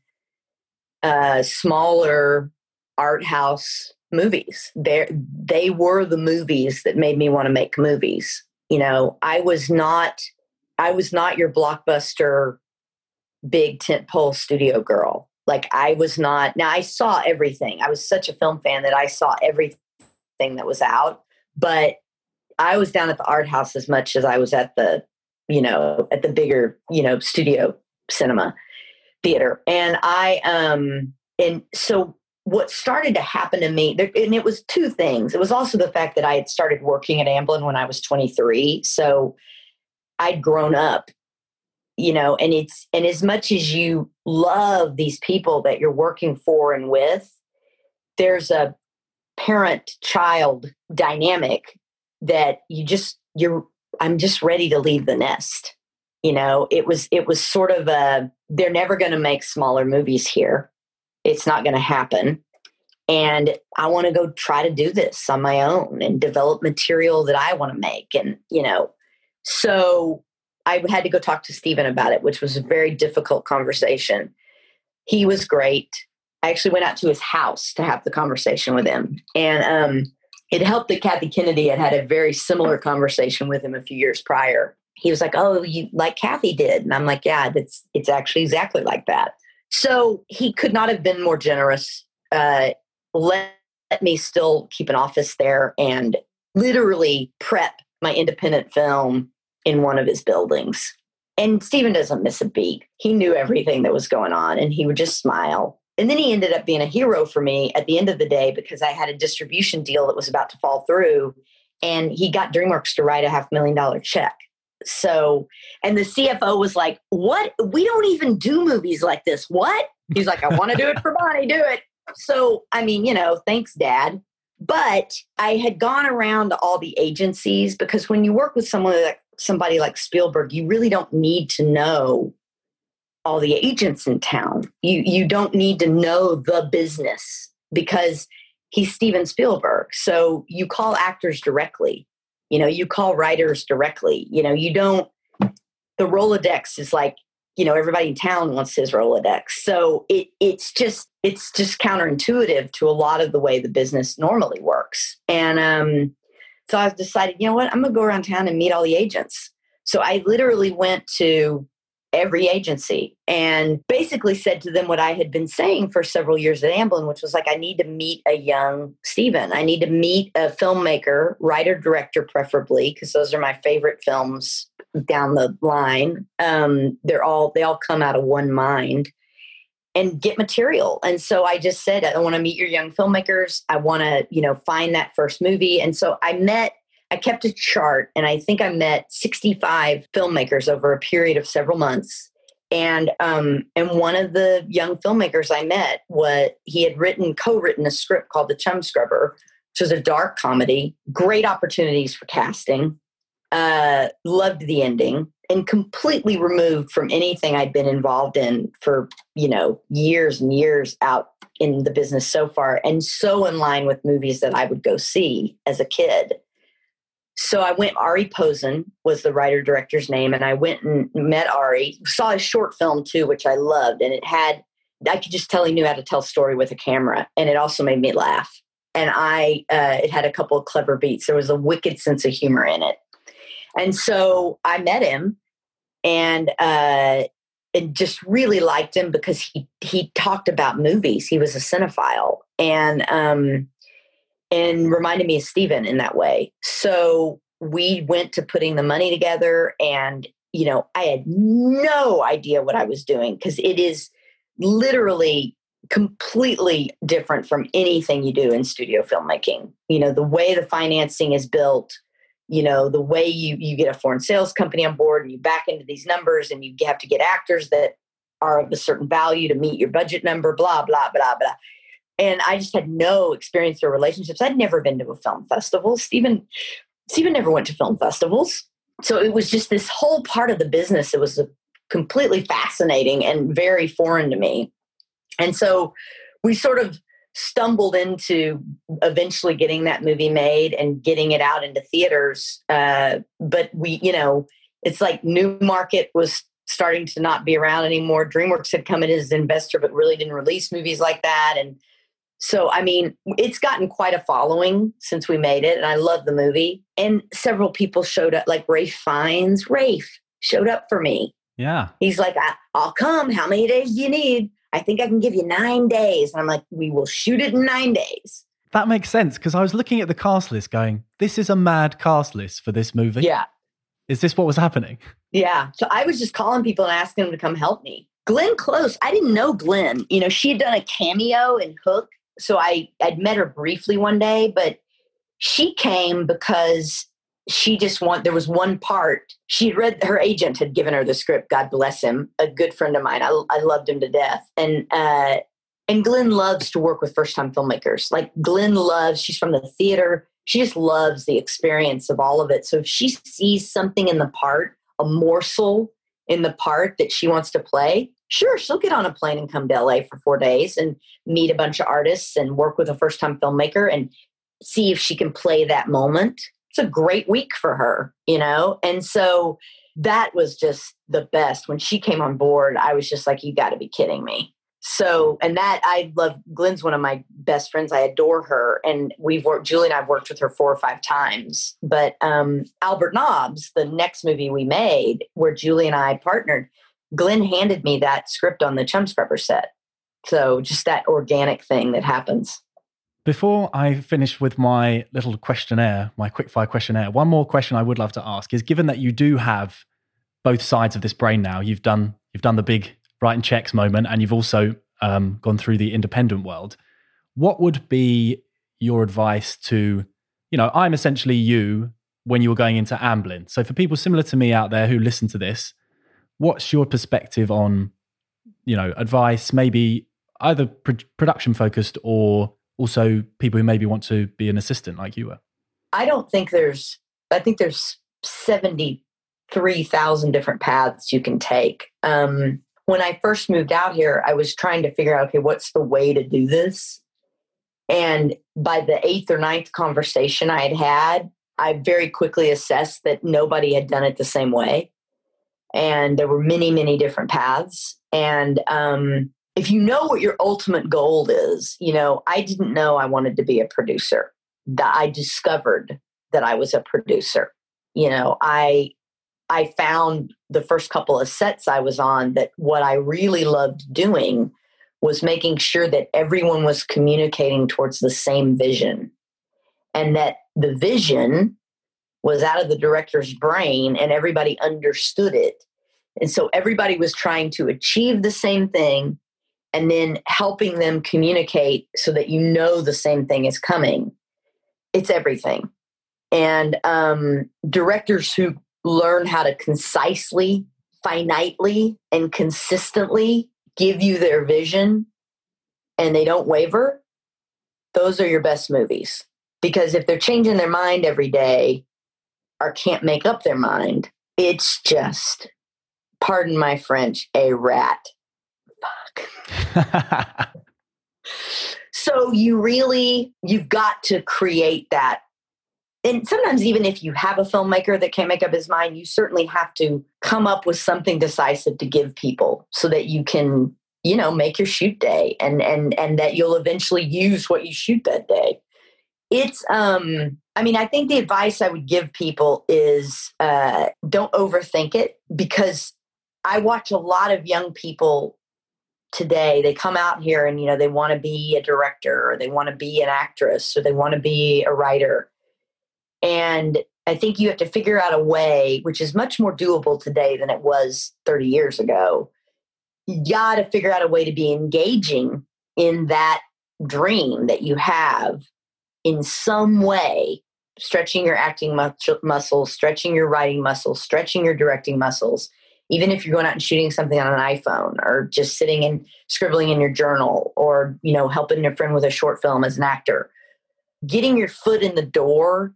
uh, smaller art house movies. They they were the movies that made me want to make movies. You know, I was not I was not your blockbuster big tentpole studio girl. Like I was not. Now I saw everything. I was such a film fan that I saw everything that was out. But I was down at the art house as much as I was at the, you know, at the bigger, you know, studio cinema theater. And I um and so what started to happen to me and it was two things. It was also the fact that I had started working at Amblin when I was 23. So I'd grown up you know and it's and as much as you love these people that you're working for and with there's a parent child dynamic that you just you're i'm just ready to leave the nest you know it was it was sort of a they're never going to make smaller movies here it's not going to happen and i want to go try to do this on my own and develop material that i want to make and you know so I had to go talk to Steven about it, which was a very difficult conversation. He was great. I actually went out to his house to have the conversation with him. And um, it helped that Kathy Kennedy had had a very similar conversation with him a few years prior. He was like, Oh, you like Kathy did. And I'm like, Yeah, that's it's actually exactly like that. So he could not have been more generous. Uh, let, let me still keep an office there and literally prep my independent film in one of his buildings. And Steven doesn't miss a beat. He knew everything that was going on and he would just smile. And then he ended up being a hero for me at the end of the day because I had a distribution deal that was about to fall through. And he got DreamWorks to write a half million dollar check. So, and the CFO was like, What? We don't even do movies like this. What? He's like, I want to do it for Bonnie, do it. So, I mean, you know, thanks, Dad. But I had gone around to all the agencies because when you work with someone like somebody like Spielberg, you really don't need to know all the agents in town. You you don't need to know the business because he's Steven Spielberg. So you call actors directly. You know, you call writers directly. You know, you don't the Rolodex is like, you know, everybody in town wants his Rolodex. So it it's just it's just counterintuitive to a lot of the way the business normally works. And um so I decided, you know what, I'm going to go around town and meet all the agents. So I literally went to every agency and basically said to them what I had been saying for several years at Amblin, which was like, I need to meet a young Steven. I need to meet a filmmaker, writer, director, preferably, because those are my favorite films down the line. Um, they're all, they all come out of one mind and get material. And so I just said, I want to meet your young filmmakers. I want to, you know, find that first movie. And so I met, I kept a chart and I think I met 65 filmmakers over a period of several months. And um, and one of the young filmmakers I met, what he had written, co-written a script called The Chumscrubber, which was a dark comedy, great opportunities for casting. Uh, loved the ending and completely removed from anything I'd been involved in for, you know, years and years out in the business so far, and so in line with movies that I would go see as a kid. So I went, Arie Posin was the writer director's name, and I went and met Arie, saw a short film too, which I loved, and it had, I could just tell he knew how to tell story with a camera, and it also made me laugh. And I, uh, it had a couple of clever beats. There was a wicked sense of humor in it. And so I met him and uh, and just really liked him because he he talked about movies. He was a cinephile and um, and reminded me of Steven in that way. So we went to putting the money together, and you know I had no idea what I was doing because it is literally completely different from anything you do in studio filmmaking. You know the way the financing is built you know the way you you get a foreign sales company on board and you back into these numbers and you have to get actors that are of a certain value to meet your budget number blah blah blah blah and i just had no experience or relationships i'd never been to a film festival steven steven never went to film festivals so it was just this whole part of the business it was completely fascinating and very foreign to me and so we sort of stumbled into eventually getting that movie made and getting it out into theaters. Uh, but we, you know, it's like Newmarket was starting to not be around anymore. DreamWorks had come in as an investor, but really didn't release movies like that. And so, I mean, it's gotten quite a following since we made it, and I love the movie. And several people showed up, like Ralph Fiennes. Ralph showed up for me. Yeah. He's like, I'll come. How many days do you need? I think I can give you nine days. And I'm like, we will shoot it in nine days. That makes sense because I was looking at the cast list going, this is a mad cast list for this movie. Yeah. Is this what was happening? Yeah. So I was just calling people and asking them to come help me. Glenn Close, I didn't know Glenn. You know, she had done a cameo in Hook. So I, I'd met her briefly one day, but she came because she just want there was one part she read her agent had given her the script god bless him a good friend of mine i, I loved him to death and uh and glenn loves to work with first time filmmakers like glenn loves she's from the theater she just loves the experience of all of it so if she sees something in the part a morsel in the part that she wants to play sure she'll get on a plane and come to la for four days and meet a bunch of artists and work with a first time filmmaker and see if she can play that moment it's a great week for her, you know? And so that was just the best. When she came on board, I was just like, you got to be kidding me. So, and that I love Glenn's one of my best friends. I adore her. And we've worked, Julie and I've worked with her four or five times. But um, Albert Nobbs, the next movie we made where Julie and I partnered, Glenn handed me that script on the Chumscrubber set. So just that organic thing that happens. Before I finish with my little questionnaire, my quickfire questionnaire, one more question I would love to ask is given that you do have both sides of this brain now, you've done you've done the big writing checks moment and you've also um, gone through the independent world. What would be your advice to, you know, I'm essentially you when you were going into Amblin. So for people similar to me out there who listen to this, what's your perspective on, you know, advice, maybe either production focused or also people who maybe want to be an assistant like you were? I don't think there's, I think there's 73,000 different paths you can take. Um, when I first moved out here, I was trying to figure out, okay, what's the way to do this? And by the eighth or ninth conversation I had had, I very quickly assessed that nobody had done it the same way. And there were many, many different paths. And um, if you know what your ultimate goal is, you know, I didn't know I wanted to be a producer. That I discovered that I was a producer. You know, I I found the first couple of sets I was on that what I really loved doing was making sure that everyone was communicating towards the same vision and that the vision was out of the director's brain and everybody understood it. And so everybody was trying to achieve the same thing and then helping them communicate so that you know the same thing is coming. It's everything. And um, directors who learn how to concisely finitely and consistently give you their vision and they don't waver those are your best movies. Because if they're changing their mind every day or can't make up their mind. It's just pardon my french a rat. Fuck. [LAUGHS] so you really you've got to create that. And sometimes even if you have a filmmaker that can't make up his mind you certainly have to come up with something decisive to give people so that you can you know make your shoot day and and and that you'll eventually use what you shoot that day it's um i mean i think the advice i would give people is uh don't overthink it because i watch a lot of young people today. They come out here and you know they want to be a director or they want to be an actress or they want to be a writer. And i think you have to figure out a way which is much more doable today than it was 30 years ago. You got to figure out a way to be engaging in that dream that you have in some way stretching your acting muscles stretching your writing muscles stretching your directing muscles even if you're going out and shooting something on an iphone or just sitting and scribbling in your journal or you know helping a friend with a short film as an actor getting your foot in the door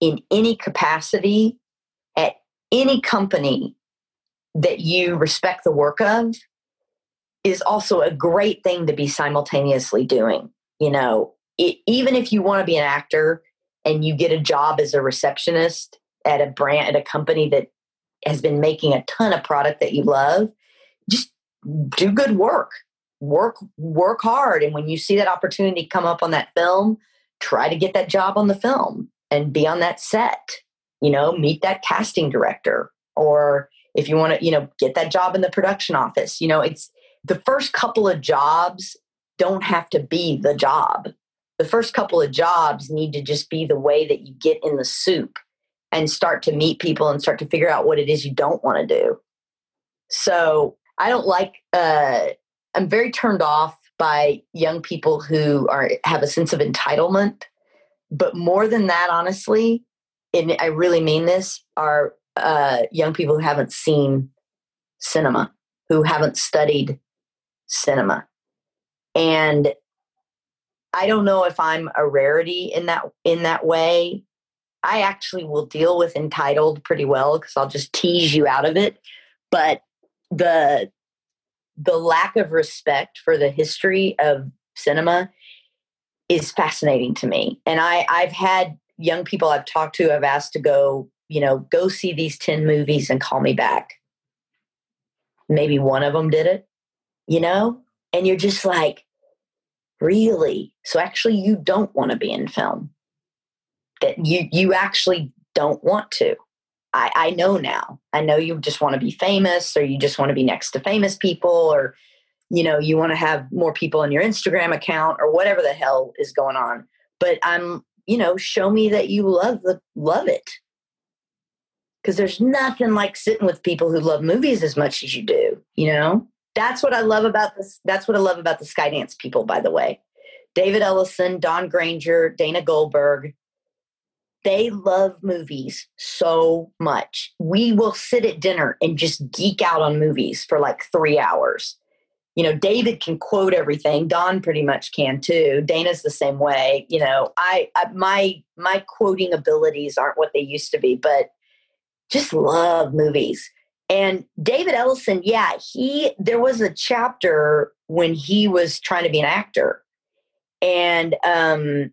in any capacity at any company that you respect the work of is also a great thing to be simultaneously doing You know, it, even if you want to be an actor and you get a job as a receptionist at a brand at a company that has been making a ton of product that you love, just do good work. Work work hard and when you see that opportunity come up on that film, try to get that job on the film and be on that set. You know, meet that casting director or if you want to, you know, get that job in the production office. You know, it's the first couple of jobs don't have to be the job. The first couple of jobs need to just be the way that you get in the soup and start to meet people and start to figure out what it is you don't want to do. So I don't like, uh, I'm very turned off by young people who are have a sense of entitlement. But more than that, honestly, and I really mean this, are uh, young people who haven't seen cinema, who haven't studied cinema. And I don't know if I'm a rarity in that in that way. I actually will deal with entitled pretty well because I'll just tease you out of it. But the the lack of respect for the history of cinema is fascinating to me. And I, I've had young people I've talked to, I've asked to go, you know, go see these 10 movies and call me back. Maybe one of them did it, you know? And you're just like, really? So actually, you don't want to be in film. That you you actually don't want to. I, I know now. I know you just want to be famous or you just want to be next to famous people or you know, you want to have more people on your Instagram account or whatever the hell is going on. But I'm, you know, show me that you love the love it. Cuz there's nothing like sitting with people who love movies as much as you do, you know? That's what I love about this that's what I love about the Skydance people by the way. David Ellison, Don Granger, Dana Goldberg, they love movies so much. We will sit at dinner and just geek out on movies for like three hours. You know, David can quote everything. Don pretty much can too. Dana's the same way. You know, I, I my my quoting abilities aren't what they used to be, but just love movies. And David Ellison, yeah, he there was a chapter when he was trying to be an actor, and um,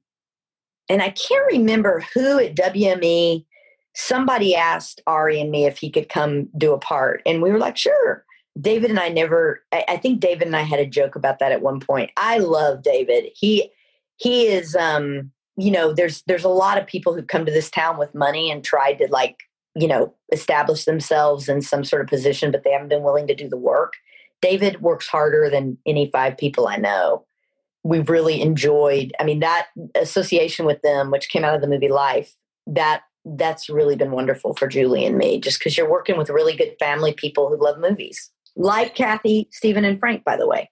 and I can't remember who at WME. Somebody asked Arie and me if he could come do a part, and we were like, sure. David and I never. I, I think David and I had a joke about that at one point. I love David. He he is. um you know, there's there's a lot of people who've come to this town with money and tried to like you know establish themselves in some sort of position, but they haven't been willing to do the work. David works harder than any five people I know we've really enjoyed. I mean, that association with them, which came out of the movie Life, that that's really been wonderful for Julie and me, just because you're working with really good family people who love movies, like Kathy, Steven, and Frank, by the way.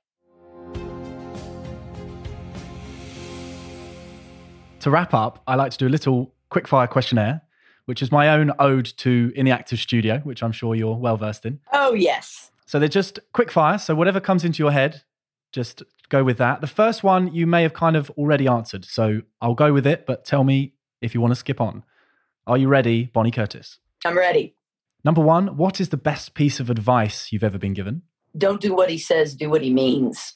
To wrap up, I like to do a little quickfire questionnaire, which is my own ode to Inside the Actors Studio, which I'm sure you're well versed in. Oh, yes. So they're just quickfire. So whatever comes into your head, just go with that. The first one you may have kind of already answered, so I'll go with it, but tell me if you want to skip on. Are you ready, Bonnie Curtis? I'm ready. Number one, what is the best piece of advice you've ever been given? Don't do what he says, do what he means.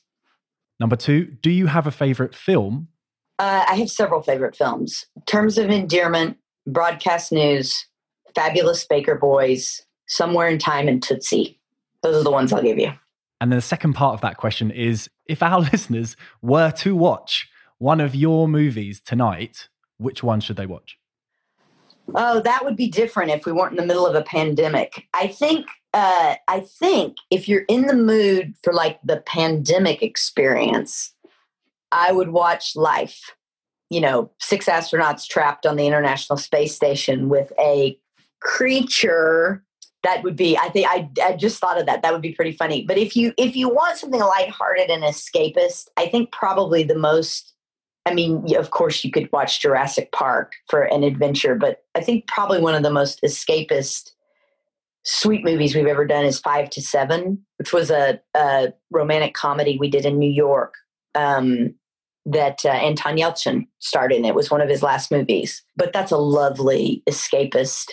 Number two, do you have a favorite film? Uh, I have several favorite films Terms of Endearment, Broadcast News, Fabulous Baker Boys, Somewhere in Time, and Tootsie. Those are the ones I'll give you. And then the second part of that question is if our [LAUGHS] listeners were to watch one of your movies tonight, which one should they watch? Oh, that would be different if we weren't in the middle of a pandemic. I think uh, I think if you're in the mood for like the pandemic experience, I would watch Life. You know, six astronauts trapped on the International Space Station with a creature that would be i think I, I just thought of that. That would be pretty funny. But if you if you want something lighthearted and escapist i think probably the most i mean of course you could watch jurassic park for an adventure but i think probably one of the most escapist sweet movies we've ever done is five to seven which was a, a romantic comedy we did in new york. Um, that uh, Anton Yelchin starred in. It was one of his last movies, but that's a lovely escapist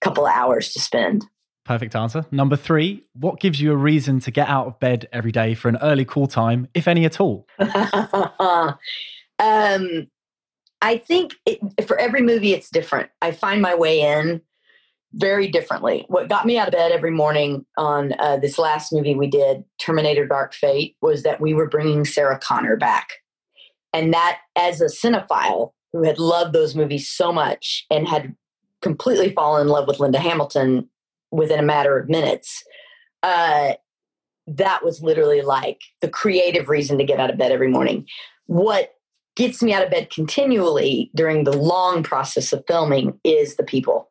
couple of hours to spend. Perfect answer. Number three, what gives you a reason to get out of bed every day for an early call time, if any at all? [LAUGHS] Um, I think it, for every movie, it's different. I find my way in very differently. What got me out of bed every morning on uh, this last movie we did, Terminator Dark Fate, was that we were bringing Sarah Connor back. And that, as a cinephile who had loved those movies so much and had completely fallen in love with Linda Hamilton within a matter of minutes, uh, that was literally like the creative reason to get out of bed every morning. What gets me out of bed continually during the long process of filming is the people.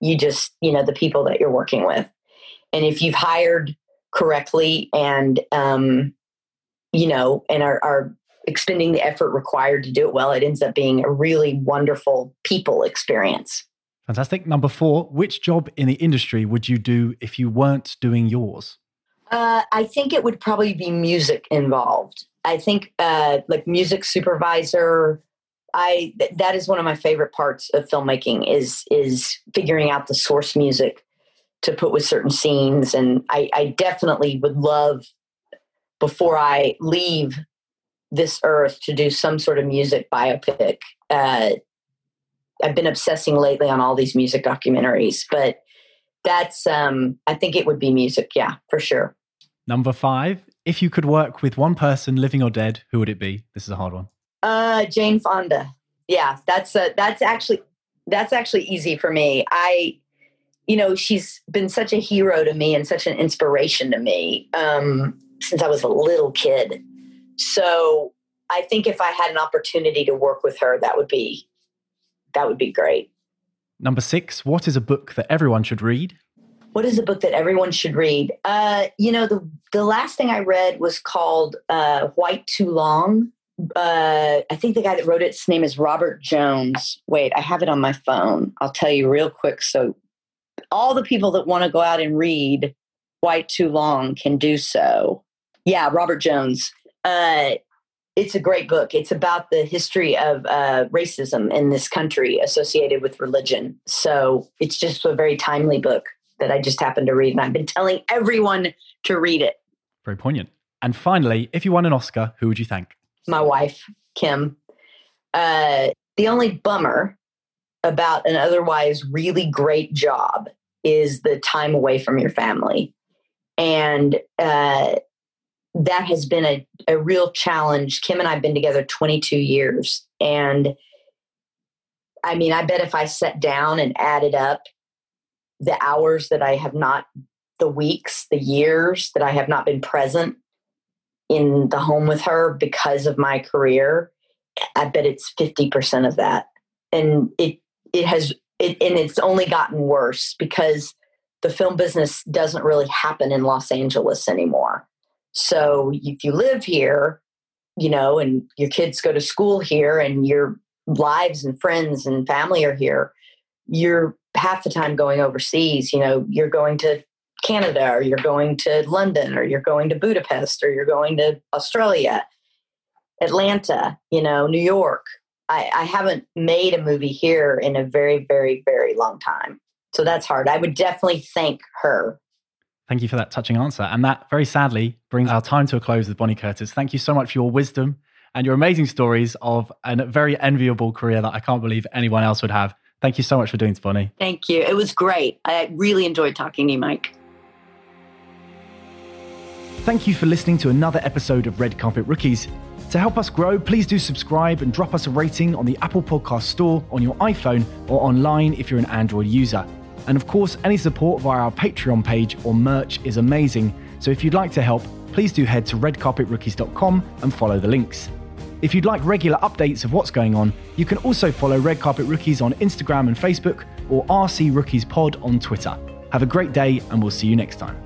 You just, you know, the people that you're working with. And if you've hired correctly and, um, you know, and are, are expending the effort required to do it well, it ends up being a really wonderful people experience. Fantastic. Number four, which job in the industry would you do if you weren't doing yours? Uh, I think it would probably be music involved. I think uh, like music supervisor. I th- that is one of my favorite parts of filmmaking is is figuring out the source music to put with certain scenes, and I, I definitely would love before I leave this earth to do some sort of music biopic. Uh, I've been obsessing lately on all these music documentaries, but that's um I think it would be music, yeah, for sure. Number five, if you could work with one person, living or dead, who would it be? This is a hard one. Uh Jane Fonda. Yeah, that's a, that's actually that's actually easy for me. I you know, she's been such a hero to me and such an inspiration to me um, since I was a little kid. So I think if I had an opportunity to work with her, that would be that would be great. Number six, what is a book that everyone should read? What is a book that everyone should read? Uh, you know, the the last thing I read was called uh, White Too Long. Uh, I think the guy that wrote it, his name is Robert Jones. Wait, I have it on my phone. I'll tell you real quick. So, all the people that want to go out and read White Too Long can do so. Yeah, Robert Jones. Uh, it's a great book. It's about the history of uh, racism in this country associated with religion. So it's just a very timely book that I just happened to read, and I've been telling everyone to read it. Very poignant. And finally, if you won an Oscar, who would you thank? My wife, Kim. Uh, the only bummer about an otherwise really great job is the time away from your family. And uh, that has been a, a real challenge. Kim and I have been together 22 years. And I mean, I bet if I sat down and added up the hours that I have not, the weeks, the years that I have not been present in the home with her because of my career, I bet it's 50% of that. And it, it has, it, and it's only gotten worse because the film business doesn't really happen in Los Angeles anymore. So if you live here, you know, and your kids go to school here and your lives and friends and family are here, you're half the time going overseas. You know, you're going to Canada or you're going to London or you're going to Budapest or you're going to Australia, Atlanta, you know, New York. I, I haven't made a movie here in a very, very, very long time. So that's hard. I would definitely thank her Thank you for that touching answer. And that very sadly brings our time to a close with Bonnie Curtis. Thank you so much for your wisdom and your amazing stories of a very enviable career that I can't believe anyone else would have. Thank you so much for doing this, Bonnie. Thank you. It was great. I really enjoyed talking to you, Mike. Thank you for listening to another episode of Red Carpet Rookies. To help us grow, please do subscribe and drop us a rating on the Apple Podcast Store on your iPhone or online if you're an Android user. And of course, any support via our Patreon page or merch is amazing. So if you'd like to help, please do head to redcarpetrookies.com and follow the links. If you'd like regular updates of what's going on, you can also follow Red Carpet Rookies on Instagram and Facebook or RC Rookies Pod on Twitter. Have a great day, and we'll see you next time.